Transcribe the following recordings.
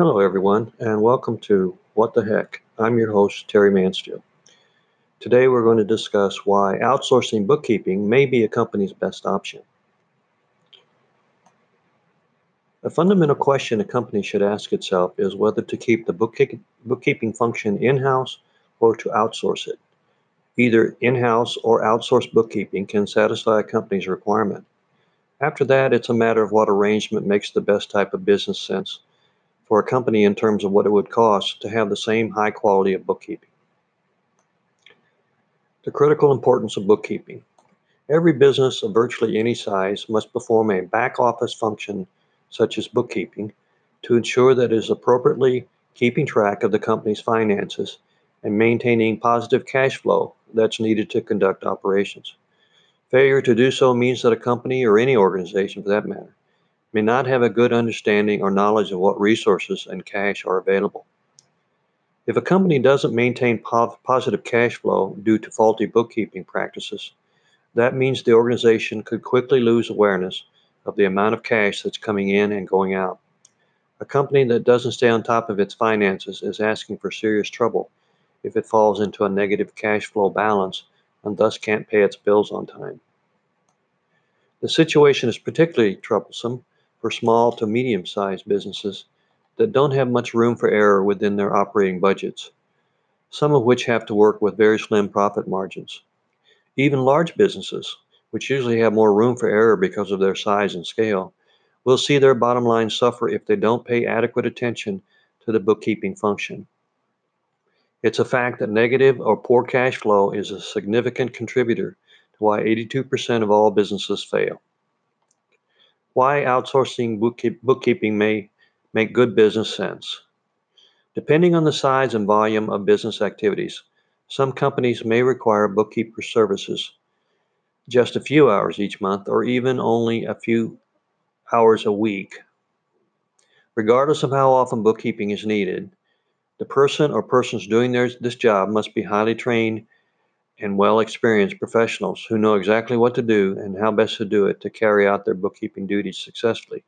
Hello, everyone, and welcome to What the Heck. I'm your host, Terry Mansfield. Today, we're going to discuss why outsourcing bookkeeping may be a company's best option. A fundamental question a company should ask itself is whether to keep the bookkeeping function in house or to outsource it. Either in house or outsourced bookkeeping can satisfy a company's requirement. After that, it's a matter of what arrangement makes the best type of business sense for a company in terms of what it would cost to have the same high quality of bookkeeping. The critical importance of bookkeeping. Every business of virtually any size must perform a back office function such as bookkeeping, to ensure that it is appropriately keeping track of the company's finances and maintaining positive cash flow that's needed to conduct operations. Failure to do so means that a company or any organization for that matter may not have a good understanding or knowledge of what resources and cash are available. If a company doesn't maintain positive cash flow due to faulty bookkeeping practices, that means the organization could quickly lose awareness of the amount of cash that's coming in and going out. A company that doesn't stay on top of its finances is asking for serious trouble if it falls into a negative cash flow balance and thus can't pay its bills on time. The situation is particularly troublesome for small to medium sized businesses that don't have much room for error within their operating budgets, some of which have to work with very slim profit margins. Even large businesses which usually have more room for error because of their size and scale, will see their bottom line suffer if they don't pay adequate attention to the bookkeeping function. It's a fact that negative or poor cash flow is a significant contributor to why 82% of all businesses fail. Why outsourcing bookkeeping may make good business sense. Depending on the size and volume of business activities, some companies may require bookkeeper services just a few hours each month or even only a few hours a week. Regardless of how often bookkeeping is needed, the person or persons doing their, this job must be highly trained and well experienced professionals who know exactly what to do and how best to do it to carry out their bookkeeping duties successfully.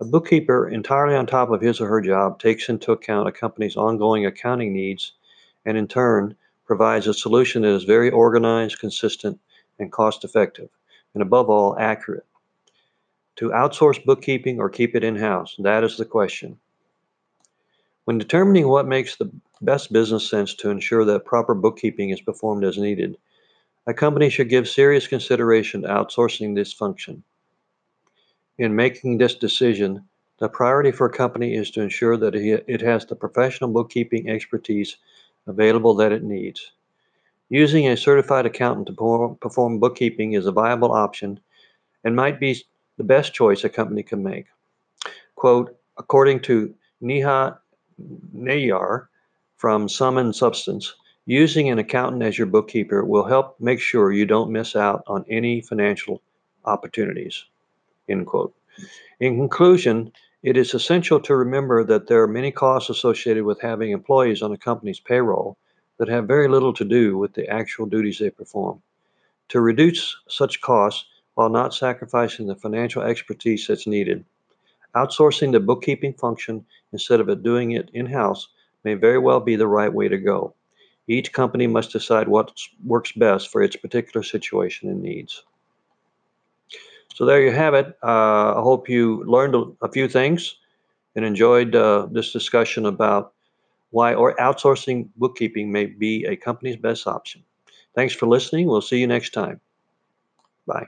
A bookkeeper, entirely on top of his or her job, takes into account a company's ongoing accounting needs and, in turn, provides a solution that is very organized, consistent, and cost effective, and above all, accurate. To outsource bookkeeping or keep it in house? That is the question. When determining what makes the best business sense to ensure that proper bookkeeping is performed as needed, a company should give serious consideration to outsourcing this function. In making this decision, the priority for a company is to ensure that it has the professional bookkeeping expertise available that it needs. Using a certified accountant to perform bookkeeping is a viable option and might be the best choice a company can make. Quote, according to Neha Nayar from Sum and Substance, using an accountant as your bookkeeper will help make sure you don't miss out on any financial opportunities. End quote. In conclusion, it is essential to remember that there are many costs associated with having employees on a company's payroll that have very little to do with the actual duties they perform. To reduce such costs while not sacrificing the financial expertise that's needed, outsourcing the bookkeeping function instead of doing it in house may very well be the right way to go. Each company must decide what works best for its particular situation and needs. So there you have it. Uh, I hope you learned a, few things and enjoyed uh, this discussion about why or outsourcing bookkeeping may be a company's best option. Thanks for listening. We'll see you next time. Bye.